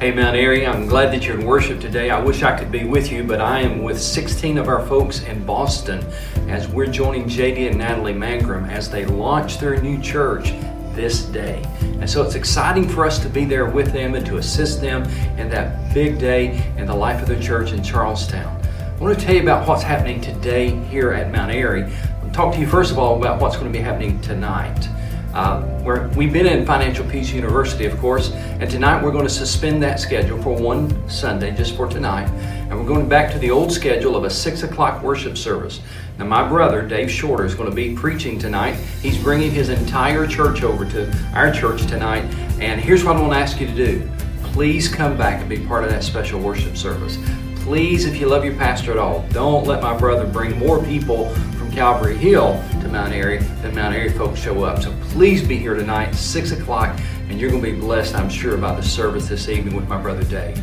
Hey, Mount Airy, I'm glad that you're in worship today. I wish I could be with you, but I am with 16 of our folks in Boston as we're joining JD and Natalie Mangrum as they launch their new church this day. And so it's exciting for us to be there with them and to assist them in that big day in the life of the church in Charlestown. I want to tell you about what's happening today here at Mount Airy. I'll talk to you first of all about what's going to be happening tonight. Uh, where we've been in Financial Peace University, of course, and tonight we're going to suspend that schedule for one Sunday, just for tonight, and we're going back to the old schedule of a six o'clock worship service. Now, my brother Dave Shorter is going to be preaching tonight. He's bringing his entire church over to our church tonight, and here's what I want to ask you to do: please come back and be part of that special worship service. Please, if you love your pastor at all, don't let my brother bring more people from Calvary Hill to Mount Airy, than Mount Airy folks show up. So please be here tonight, 6 o'clock, and you're going to be blessed, I'm sure, by the service this evening with my brother Dave.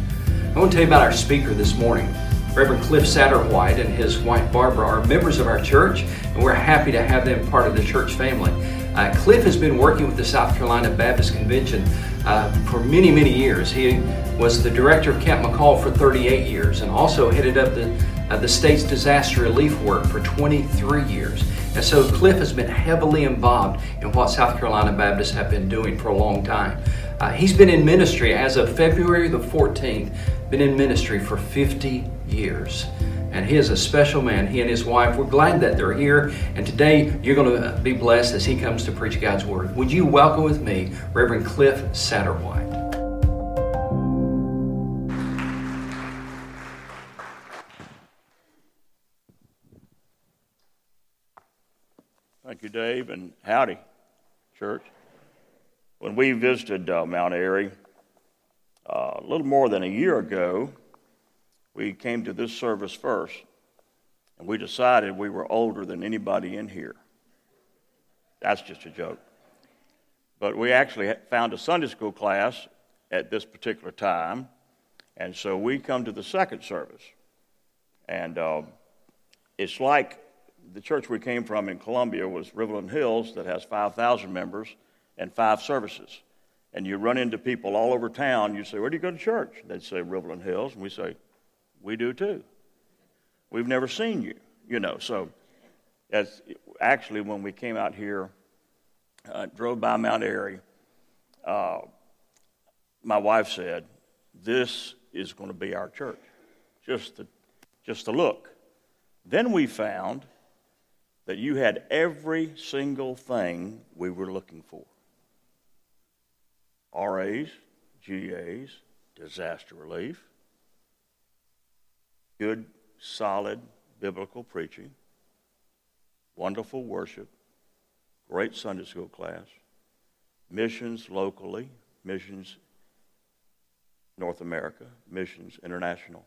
I want to tell you about our speaker this morning. Reverend Cliff Satterwhite and his wife Barbara are members of our church, and we're happy to have them part of the church family. Uh, Cliff has been working with the South Carolina Baptist Convention uh, for many, many years. He was the director of Camp McCall for 38 years and also headed up the uh, the state's disaster relief work for 23 years. And so Cliff has been heavily involved in what South Carolina Baptists have been doing for a long time. Uh, he's been in ministry as of February the 14th, been in ministry for 50 years. And he is a special man, he and his wife. We're glad that they're here. And today you're going to be blessed as he comes to preach God's Word. Would you welcome with me Reverend Cliff Satterwhite? Thank you, Dave, and howdy, church. When we visited uh, Mount Airy uh, a little more than a year ago, we came to this service first, and we decided we were older than anybody in here. That's just a joke. But we actually found a Sunday school class at this particular time, and so we come to the second service. And uh, it's like the church we came from in Columbia was Riverland Hills that has 5,000 members and five services. And you run into people all over town, you say, Where do you go to church? They'd say, Riverland Hills. And we say, We do too. We've never seen you, you know. So, as actually, when we came out here, uh, drove by Mount Airy, uh, my wife said, This is going to be our church. Just to, just to look. Then we found that you had every single thing we were looking for RAs, GAs, disaster relief, good, solid biblical preaching, wonderful worship, great Sunday school class, missions locally, missions North America, missions international.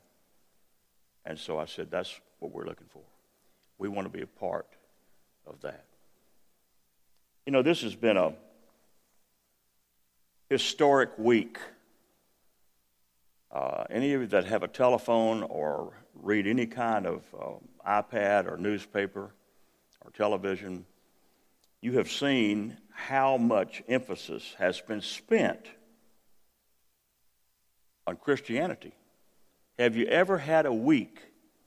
And so I said, that's what we're looking for. We want to be a part of that. You know, this has been a historic week. Uh, any of you that have a telephone or read any kind of uh, iPad or newspaper or television, you have seen how much emphasis has been spent on Christianity. Have you ever had a week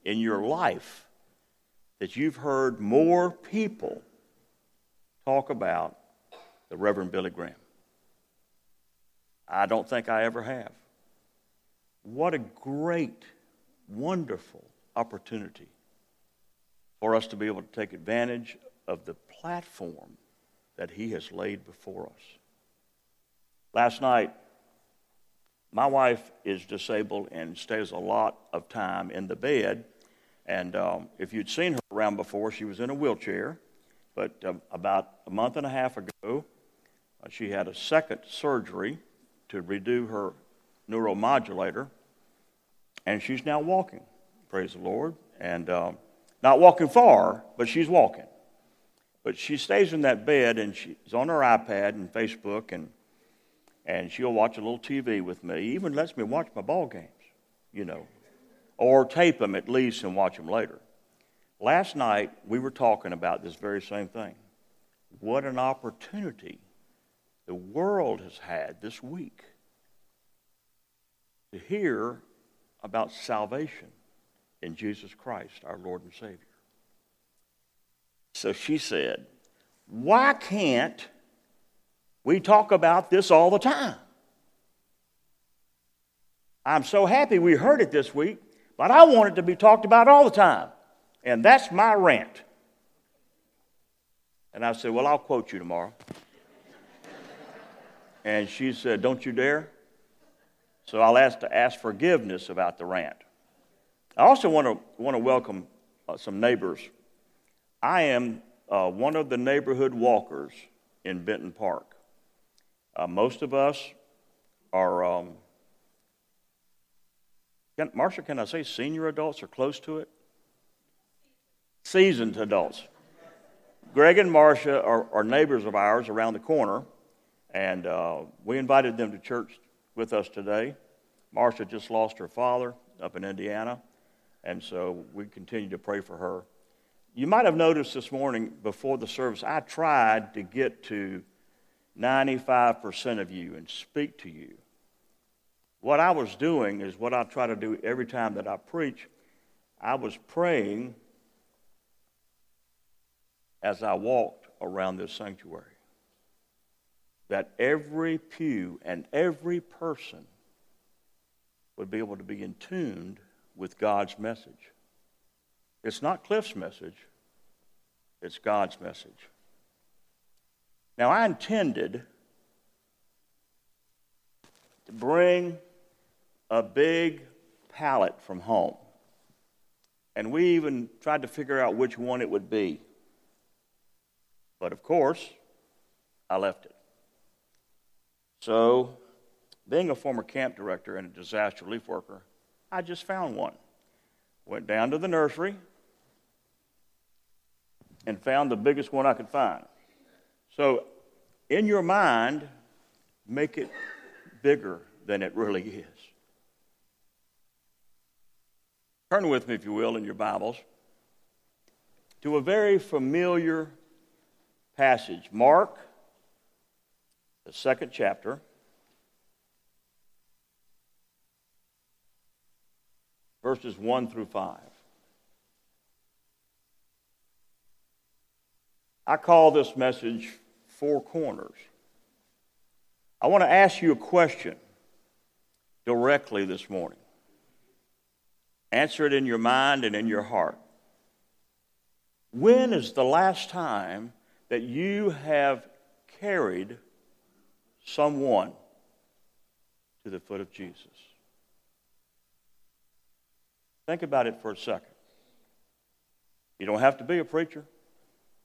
in your life that you've heard more people talk about the Reverend Billy Graham. I don't think I ever have. What a great, wonderful opportunity for us to be able to take advantage of the platform that he has laid before us. Last night, my wife is disabled and stays a lot of time in the bed and um, if you'd seen her around before, she was in a wheelchair. But uh, about a month and a half ago, uh, she had a second surgery to redo her neuromodulator. And she's now walking, praise the Lord. And um, not walking far, but she's walking. But she stays in that bed and she's on her iPad and Facebook and and she'll watch a little TV with me. Even lets me watch my ball games, you know or tape them at least and watch them later. Last night, we were talking about this very same thing. What an opportunity the world has had this week to hear about salvation in Jesus Christ, our Lord and Savior. So she said, Why can't we talk about this all the time? I'm so happy we heard it this week, but I want it to be talked about all the time. And that's my rant. And I said, Well, I'll quote you tomorrow. and she said, Don't you dare. So I'll ask to ask forgiveness about the rant. I also want to, want to welcome uh, some neighbors. I am uh, one of the neighborhood walkers in Benton Park. Uh, most of us are, um, can, Marsha, can I say senior adults or close to it? Seasoned adults. Greg and Marcia are, are, neighbors of ours around the corner, and uh, we invited them to church with us today. Marcia just lost her father up in Indiana, and so we continue to pray for her. You might have noticed this morning before the service, I tried to get to 95% of you and speak to you. What I was doing is what I try to do every time that I preach. I was praying as I walked around this sanctuary that every pew and every person would be able to be in tuned with God's message. It's not Cliff's message, it's God's message. Now, I intended to bring a big pallet from home. And we even tried to figure out which one it would be. But of course, I left it. So, being a former camp director and a disaster relief worker, I just found one. Went down to the nursery and found the biggest one I could find. So, in your mind, make it bigger than it really is. Turn with me, if you will, in your Bibles to a very familiar passage Mark, the second chapter. verses 1 through 5. I call this message Four Corners. I want to ask you a question directly this morning. Answer it in your mind and in your heart. When is the last time that you have carried someone to the foot of Jesus? Think about it for a second. You don't have to be a preacher.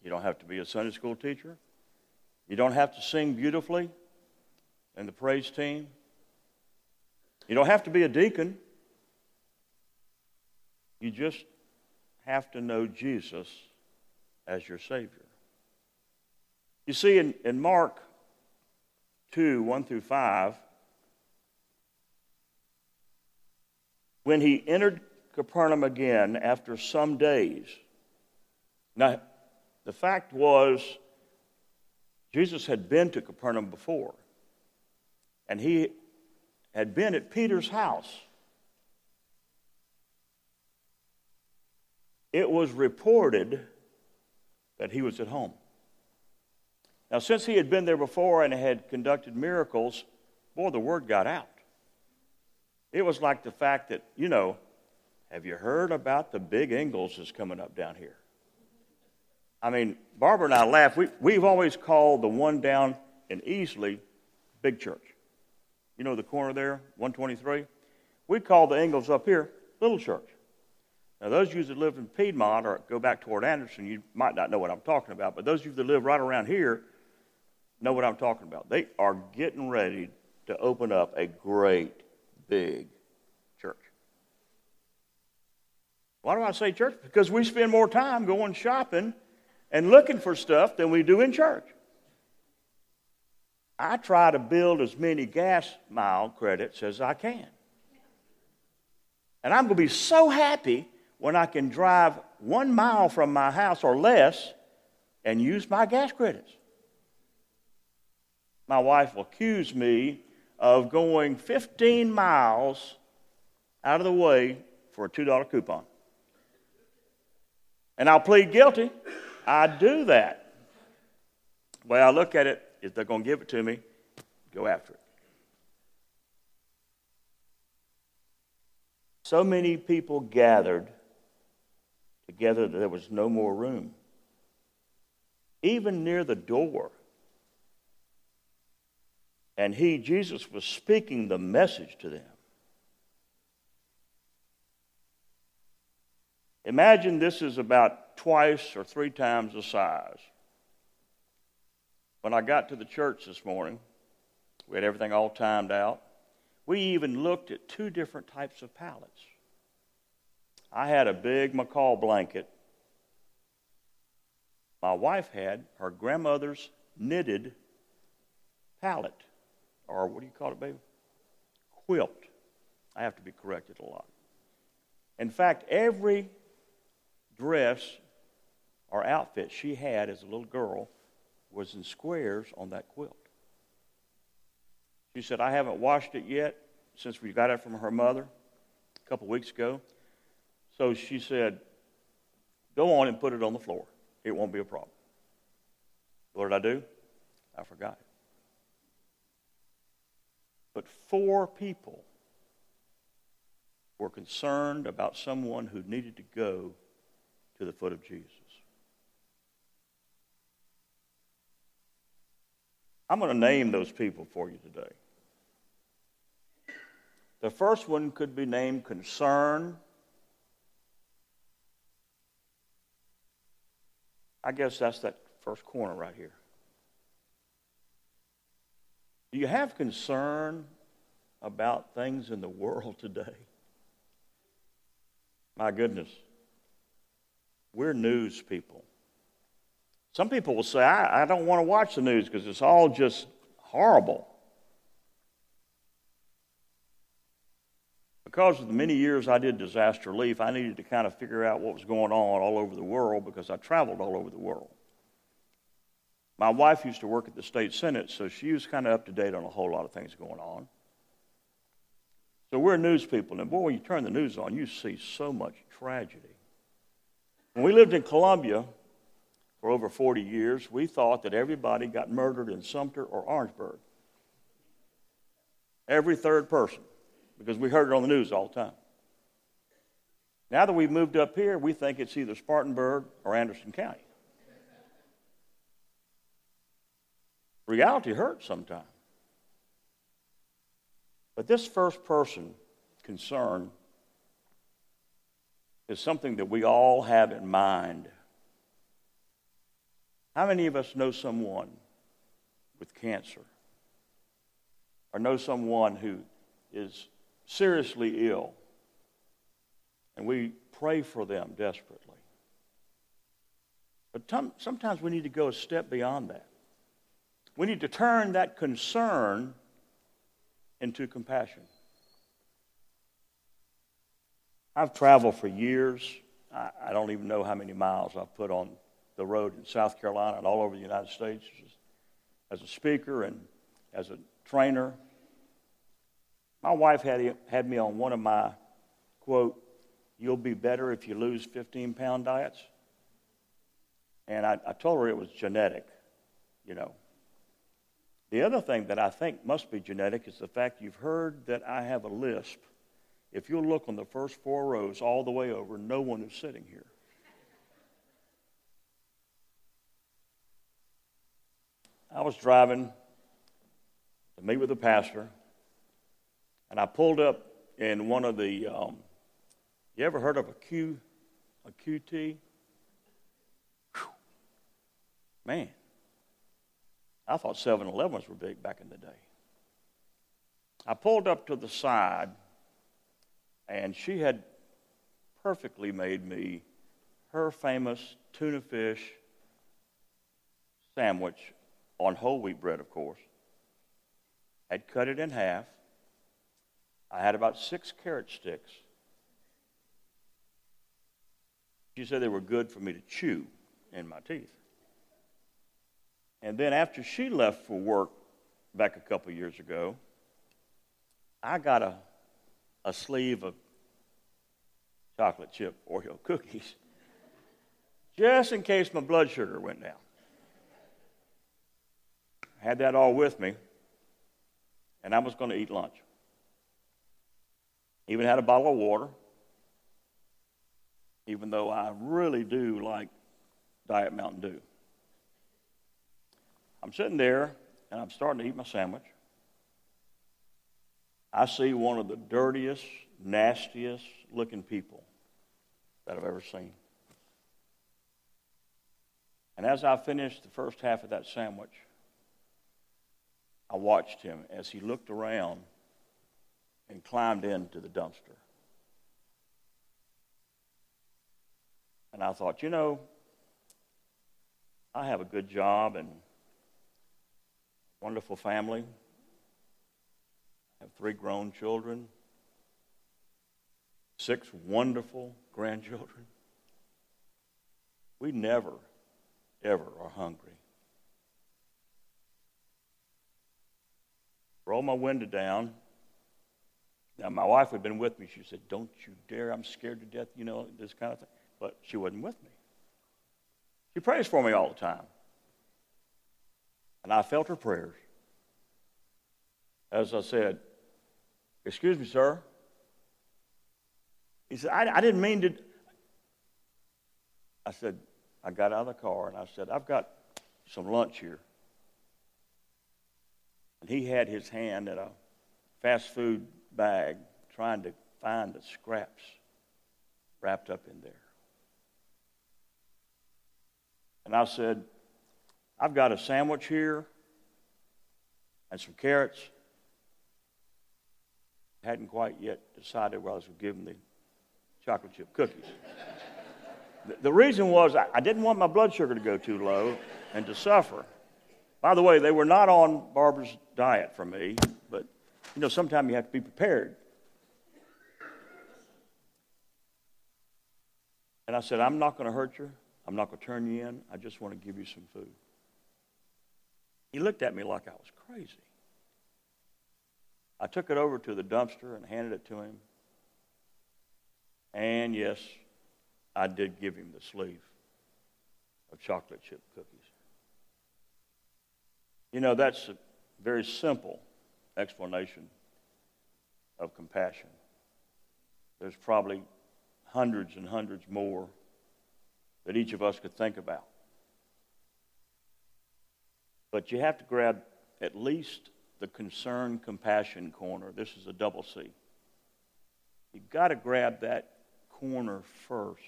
You don't have to be a Sunday school teacher. You don't have to sing beautifully in the praise team. You don't have to be a deacon. You just have to know Jesus as your Savior. You see, in, in Mark 2 1 through 5, when he entered Capernaum again after some days. Now, the fact was, Jesus had been to Capernaum before, and he had been at Peter's house. It was reported that he was at home. Now, since he had been there before and had conducted miracles, boy, the word got out. It was like the fact that, you know, have you heard about the big Ingles that's coming up down here? I mean, Barbara and I laugh. We, we've always called the one down in Easley Big Church. You know the corner there, 123? We call the Ingles up here Little Church. Now, those of you that live in Piedmont or go back toward Anderson, you might not know what I'm talking about, but those of you that live right around here know what I'm talking about. They are getting ready to open up a great big church. Why do I say church? Because we spend more time going shopping and looking for stuff than we do in church. I try to build as many gas mile credits as I can. And I'm going to be so happy when I can drive one mile from my house or less and use my gas credits. My wife will accuse me of going 15 miles out of the way for a $2 coupon. And I'll plead guilty. I do that. The way I look at it is they're going to give it to me, go after it. So many people gathered together there was no more room. Even near the door. And he, Jesus, was speaking the message to them. Imagine this is about twice or three times the size. When I got to the church this morning, we had everything all timed out. We even looked at two different types of pallets. I had a big McCall blanket. My wife had her grandmother's knitted pallet, or what do you call it, baby? Quilt. I have to be corrected a lot. In fact, every dress or outfit she had as a little girl was in squares on that quilt. She said, I haven't washed it yet since we got it from her mother a couple weeks ago. So she said, Go on and put it on the floor. It won't be a problem. What did I do? I forgot it. But four people were concerned about someone who needed to go to the foot of Jesus. I'm going to name those people for you today. The first one could be named concern. I guess that's that first corner right here. Do you have concern about things in the world today? My goodness. We're news people. Some people will say, I, I don't want to watch the news because it's all just horrible. Because of the many years I did disaster relief, I needed to kind of figure out what was going on all over the world because I traveled all over the world. My wife used to work at the state senate, so she was kind of up to date on a whole lot of things going on. So we're news people, and boy, when you turn the news on, you see so much tragedy. When we lived in Columbia for over 40 years, we thought that everybody got murdered in Sumter or Orangeburg. Every third person, because we heard it on the news all the time. Now that we've moved up here, we think it's either Spartanburg or Anderson County. Reality hurts sometimes. But this first person concern is something that we all have in mind. How many of us know someone with cancer? Or know someone who is seriously ill? And we pray for them desperately. But sometimes we need to go a step beyond that. We need to turn that concern into compassion. I've traveled for years. I, I don't even know how many miles I've put on the road in South Carolina and all over the United States as a speaker and as a trainer. My wife had, had me on one of my, quote, you'll be better if you lose 15 pound diets. And I, I told her it was genetic, you know. The other thing that I think must be genetic is the fact you've heard that I have a lisp if you'll look on the first four rows all the way over, no one is sitting here. I was driving to meet with the pastor, and I pulled up in one of the. Um, you ever heard of a Q, a QT? Whew. Man, I thought 7-Elevens were big back in the day. I pulled up to the side and she had perfectly made me her famous tuna fish sandwich on whole wheat bread, of course. Had cut it in half. I had about six carrot sticks. She said they were good for me to chew in my teeth. And then after she left for work back a couple years ago, I got a a sleeve of chocolate chip Oreo cookies just in case my blood sugar went down. I had that all with me, and I was going to eat lunch. Even had a bottle of water, even though I really do like Diet Mountain Dew. I'm sitting there, and I'm starting to eat my sandwich. I see one of the dirtiest, nastiest looking people that I've ever seen. And as I finished the first half of that sandwich, I watched him as he looked around and climbed into the dumpster. And I thought, you know, I have a good job and wonderful family. I have three grown children, six wonderful grandchildren. We never, ever are hungry. Roll my window down. Now, my wife had been with me. She said, Don't you dare. I'm scared to death, you know, this kind of thing. But she wasn't with me. She prays for me all the time. And I felt her prayers. As I said, Excuse me, sir. He said, I, I didn't mean to. I said, I got out of the car and I said, I've got some lunch here. And he had his hand in a fast food bag trying to find the scraps wrapped up in there. And I said, I've got a sandwich here and some carrots. Hadn't quite yet decided whether I was going to give him the chocolate chip cookies. the, reason was I didn't want my blood sugar to go too low and to suffer. By the way, they were not on Barbara's diet for me, but you know, sometimes you have to be prepared. And I said, I'm not going to hurt you. I'm not going to turn you in. I just want to give you some food. He looked at me like I was crazy. I took it over to the dumpster and handed it to him. And yes, I did give him the sleeve of chocolate chip cookies. You know, that's very simple explanation of compassion. There's probably hundreds and hundreds more that each of us could think about. But you have to grab at least the concern compassion corner. This is a double C. You've got to grab that corner first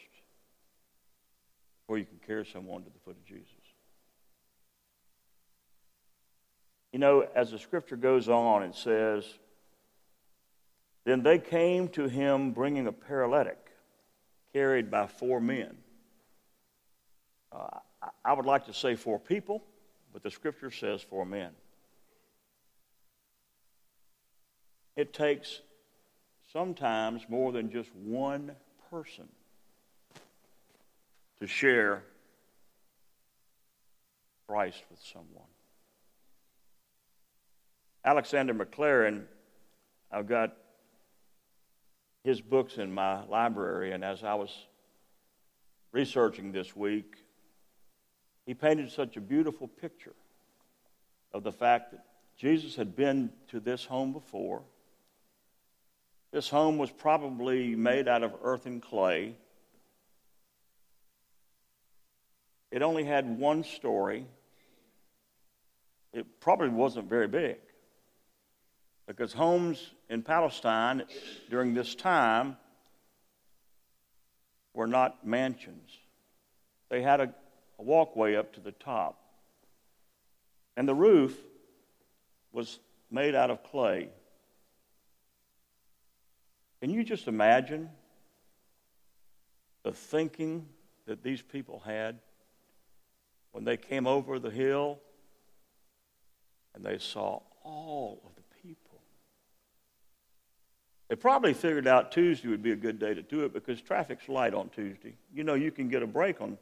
before you can carry someone to the foot of Jesus. You know, as the scripture goes on, it says, Then they came to him bringing a paralytic carried by four men. Uh, I would like to say four people, but the scripture says four men. It takes sometimes more than just one person to share Christ with someone. Alexander Maclaren, I've got his books in my library, and as I was researching this week, he painted such a beautiful picture of the fact that Jesus had been to this home before. This home was probably made out of earth and clay. It only had one story. It probably wasn't very big because homes in Palestine during this time were not mansions. They had a, a, walkway up to the top. And the roof was made out of clay. Can you just imagine the thinking that these people had when they came over the hill and they saw all of? They probably figured out Tuesday would be a good day to do it because traffic's light on Tuesday. You know, you can get a break on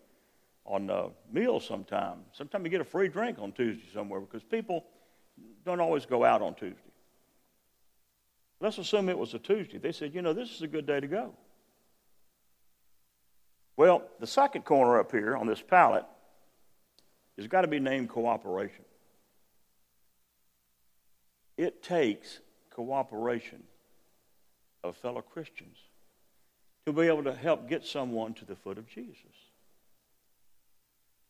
on uh, meals sometime. Sometimes you get a free drink on Tuesday somewhere because people don't always go out on Tuesday. Let's assume it was a Tuesday. They said, you know, this is a good day to go. Well, the second corner up here on this pallet has got to be named cooperation. It takes cooperation of fellow Christians to be able to help get someone to the foot of Jesus.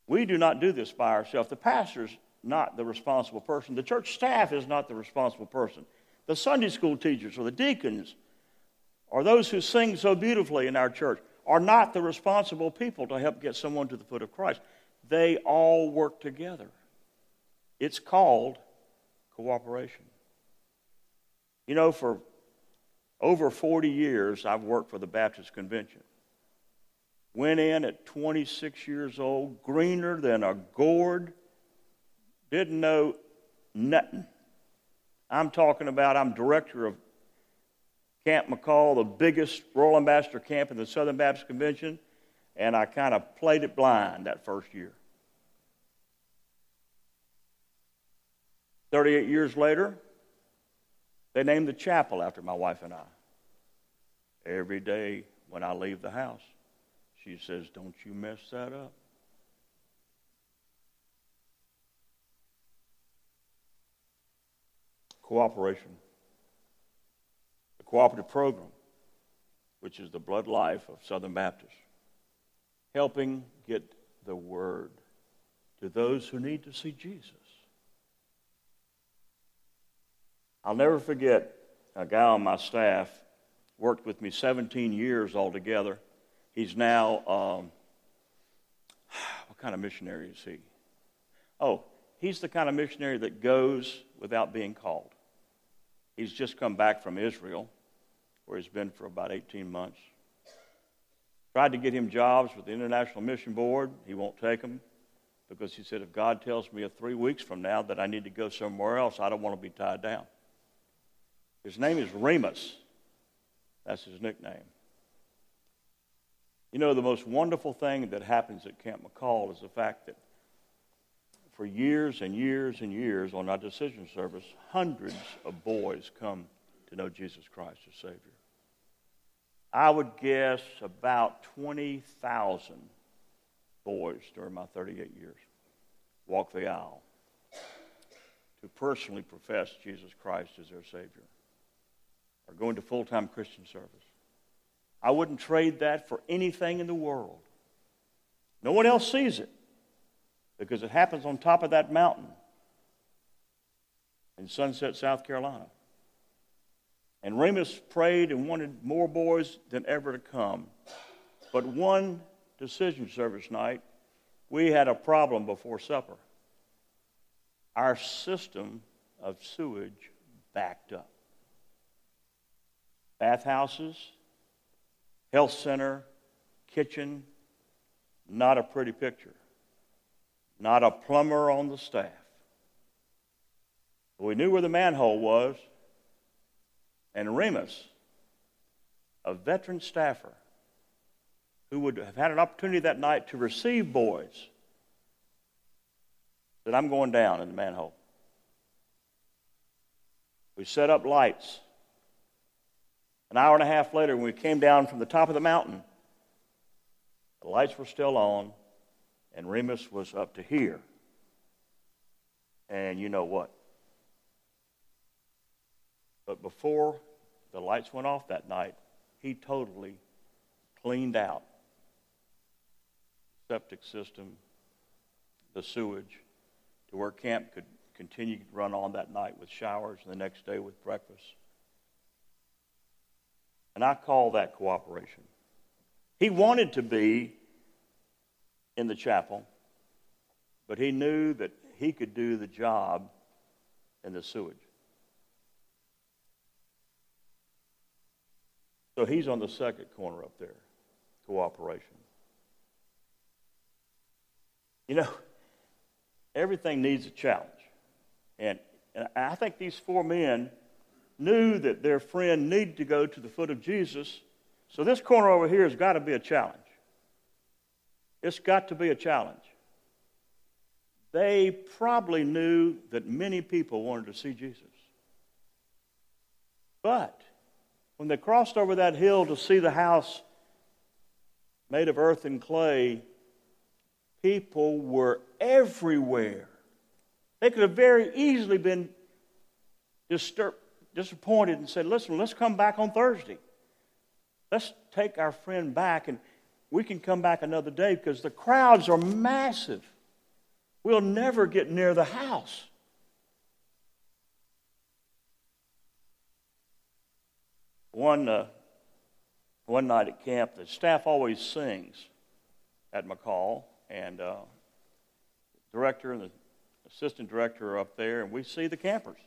We do not do this by ourselves. The pastor's not the responsible person. The church staff is not the responsible person. The Sunday school teachers or the deacons or those who sing so beautifully in our church are not the responsible people to help get someone to the foot of Christ. They all work together. It's called cooperation. You know, for over 40 years, I've worked for the Baptist Convention. Went in at 26 years old, greener than a gourd, didn't know nothing. I'm talking about, I'm director of Camp McCall, the biggest Royal Ambassador camp in the Southern Baptist Convention, and I kind of played it blind that first year. 38 years later, they named the chapel after my wife and I. Every day when I leave the house, she says, Don't you mess that up. Cooperation. The cooperative program, which is the blood life of Southern Baptists, helping get the word to those who need to see Jesus. I'll never forget a guy on my staff worked with me 17 years altogether. He's now, um, what kind of missionary is he? Oh, he's the kind of missionary that goes without being called. He's just come back from Israel, where he's been for about 18 months. Tried to get him jobs with the International Mission Board. He won't take them because he said, if God tells me three weeks from now that I need to go somewhere else, I don't want to be tied down. His name is Remus. That's his nickname. You know, the most wonderful thing that happens at Camp McCall is the fact that for years and years and years on our decision service, hundreds of boys come to know Jesus Christ as Savior. I would guess about 20,000 boys during my 38 years walk the aisle to personally profess Jesus Christ as their Savior or going to full time Christian service. I wouldn't trade that for anything in the world. No one else sees it because it happens on top of that mountain in Sunset, South Carolina. And Remus prayed and wanted more boys than ever to come. But one decision service night, we had a problem before supper. Our system of sewage backed up bathhouses, health center, kitchen. Not a pretty picture. Not a plumber on the staff. We knew where the manhole was, and Remus, a veteran staffer, who would have had an opportunity that night to receive boys, said, I'm going down in the manhole. We set up lights an hour and a half later, when we came down from the top of the mountain, the lights were still on, and Remus was up to here. And you know what? But before the lights went off that night, he totally cleaned out the septic system, the sewage, to where camp could continue to run on that night with showers and the next day with breakfast. And I call that cooperation. He wanted to be in the chapel, but he knew that he could do the job in the sewage. So he's on the second corner up there cooperation. You know, everything needs a challenge. And, and I think these four men knew that their friend needed to go to the foot of Jesus. So this corner over here has got to be a challenge. It's got to be a challenge. They probably knew that many people wanted to see Jesus. But when they crossed over that hill to see the house made of earth and clay, people were everywhere. They could have very easily been distur- disappointed and said, Listen, let's come back on Thursday. Let's take our friend back and we can come back another day because the crowds are massive. We'll never get near the house. One, uh, one night at camp, the staff always sings at McCall, and uh, director and the assistant director are up there, and we see the campers.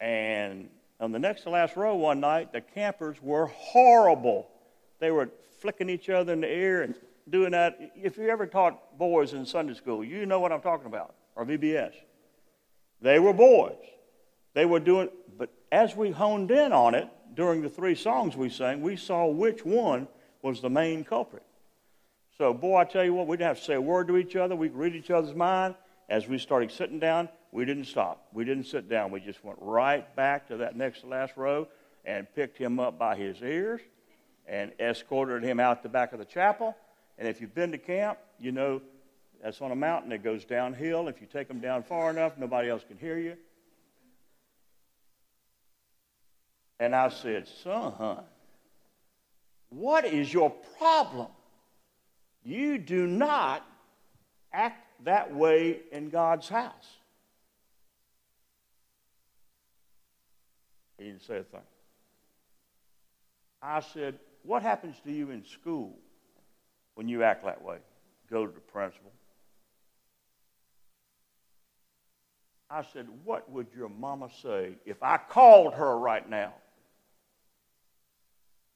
And on the next to last row one night, the campers were horrible. They were flicking each other in the air and doing that. If you ever taught boys in Sunday school, you know what I'm talking about, or VBS. They were boys. They were doing, but as we honed in on it during the three songs we sang, we saw which one was the main culprit. So, boy, I tell you what, we didn't have to say a word to each other. We could read each other's mind. As we started sitting down, we didn't stop. We didn't sit down. We just went right back to that next to last row and picked him up by his ears and escorted him out the back of the chapel. And if you've been to camp, you know that's on a mountain that goes downhill. If you take them down far enough, nobody else can hear you. And I said, Son, what is your problem? You do not act that way in God's house. He didn't say a thing. I said, What happens to you in school when you act that way? Go to the principal. I said, What would your mama say if I called her right now?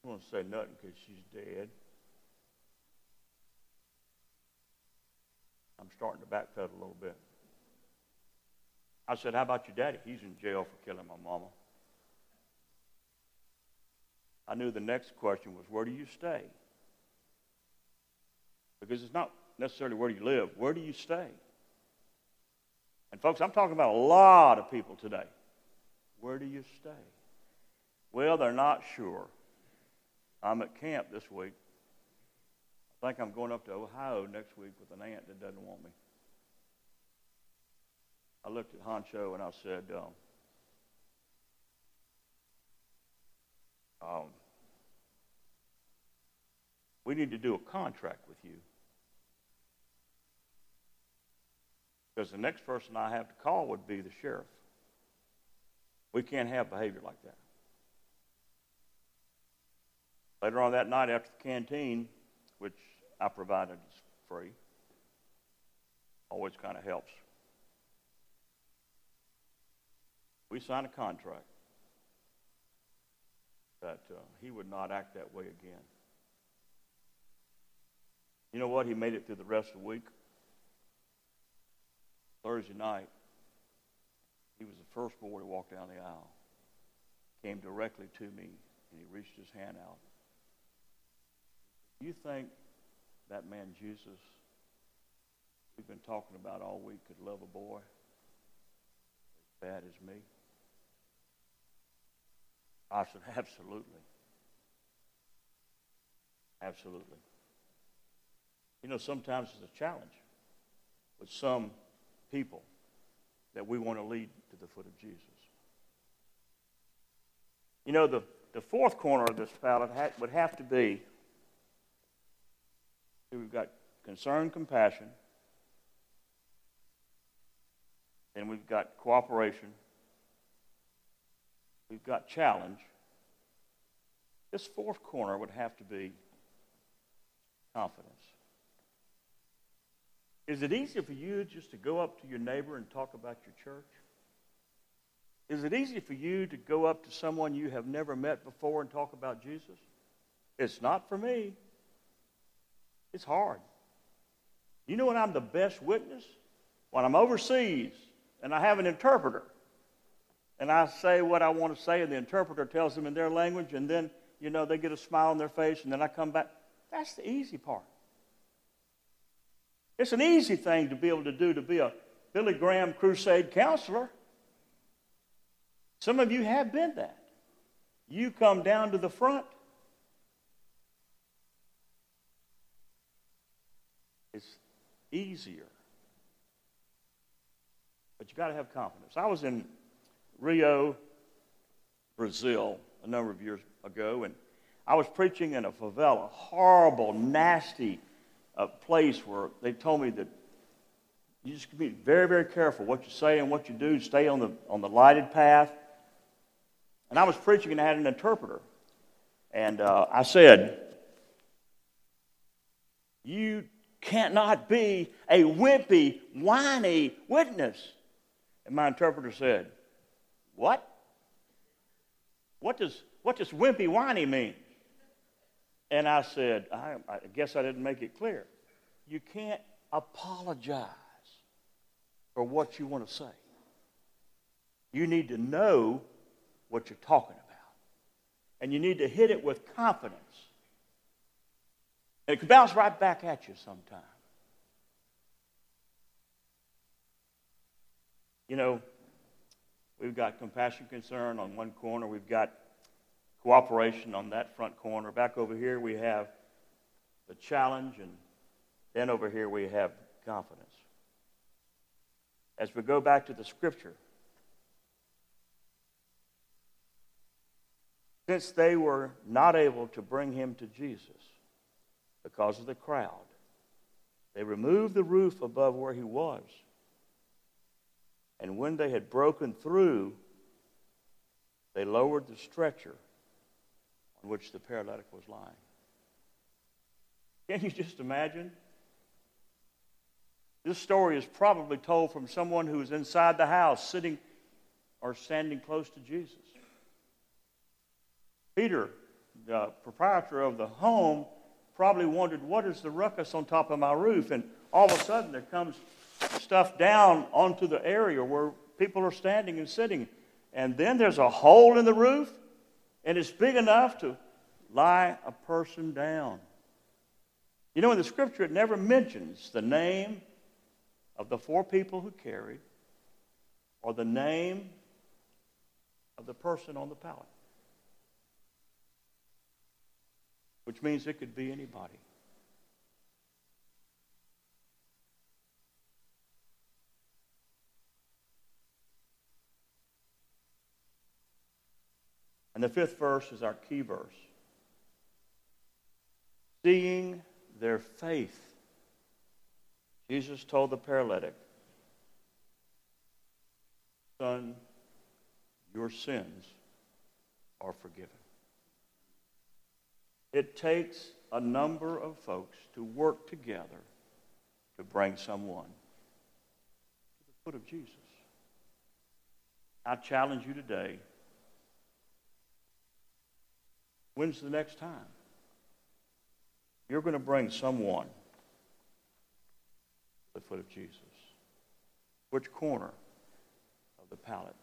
I won't say nothing because she's dead. I'm starting to backpedal a little bit. I said, How about your daddy? He's in jail for killing my mama. I knew the next question was, Where do you stay? Because it's not necessarily where do you live, where do you stay? And, folks, I'm talking about a lot of people today. Where do you stay? Well, they're not sure. I'm at camp this week. I think I'm going up to Ohio next week with an aunt that doesn't want me. I looked at Honcho and I said, um, um, we need to do a contract with you. Because the next person I have to call would be the sheriff. We can't have behavior like that. Later on that night after the canteen, which I provided is free, always kind of helps. We signed a contract that uh, he would not act that way again. You know what? He made it through the rest of the week. Thursday night, he was the first boy to walk down the aisle. Came directly to me, and he reached his hand out. You think that man Jesus we've been talking about all week could love a boy as bad as me? I said, absolutely. Absolutely. You know, sometimes it's a challenge with some people that we want to lead to the foot of Jesus. You know, the, the fourth corner of this ballot would have to be we've got concern, compassion, and we've got cooperation, we've got challenge. This fourth corner would have to be confidence. Is it easy for you just to go up to your neighbor and talk about your church? Is it easy for you to go up to someone you have never met before and talk about Jesus? It's not for me. It's hard. You know when I'm the best witness? When I'm overseas and I have an interpreter and I say what I want to say and the interpreter tells them in their language and then, you know, they get a smile on their face and then I come back. That's the easy part. It's an easy thing to be able to do to be a Billy Graham crusade counselor. Some of you have been that. You come down to the front It's easier. But you got to have confidence. I was in Rio, Brazil, a number of years ago, and I was preaching in a favela, horrible, nasty uh, place where they told me that you just be very, very careful what you say and what you do. Stay on the, on the lighted path. And I was preaching and I had an interpreter. And uh, I said, You cannot be a wimpy, whiny witness. And my interpreter said, What? What does, what does wimpy, whiny mean? And I said, I, I guess I didn't make it clear. You can't apologize for what you want to say. You need to know what you're talking about. And you need to hit it with confidence. And it can bounce right back at you sometime. You know, we've got compassion concern on one corner, we've got cooperation on that front corner. Back over here, we have the challenge, and then over here, we have confidence as we go back to the scripture. Since they were not able to bring him to Jesus because of the crowd, they removed the roof above where he was. And when they had broken through, they lowered the stretcher on which the paralytic was lying. Can you just imagine? This story is probably told from someone who is inside the house, sitting or standing close to Jesus. Peter, the proprietor of the home, probably wondered, What is the ruckus on top of my roof? And all of a sudden, there comes stuff down onto the area where people are standing and sitting. And then there's a hole in the roof, and it's big enough to lie a person down. You know, in the scripture, it never mentions the name of the four people who carried or the name of the person on the pallet. Which means it could be anybody. And the fifth verse is our key verse. Seeing their faith Jesus told the paralytic, Son, your sins are forgiven. It takes a number of folks to work together to bring someone to the foot of Jesus. I challenge you today. When's the next time? You're going to bring someone to the foot of Jesus? Which corner of the pallet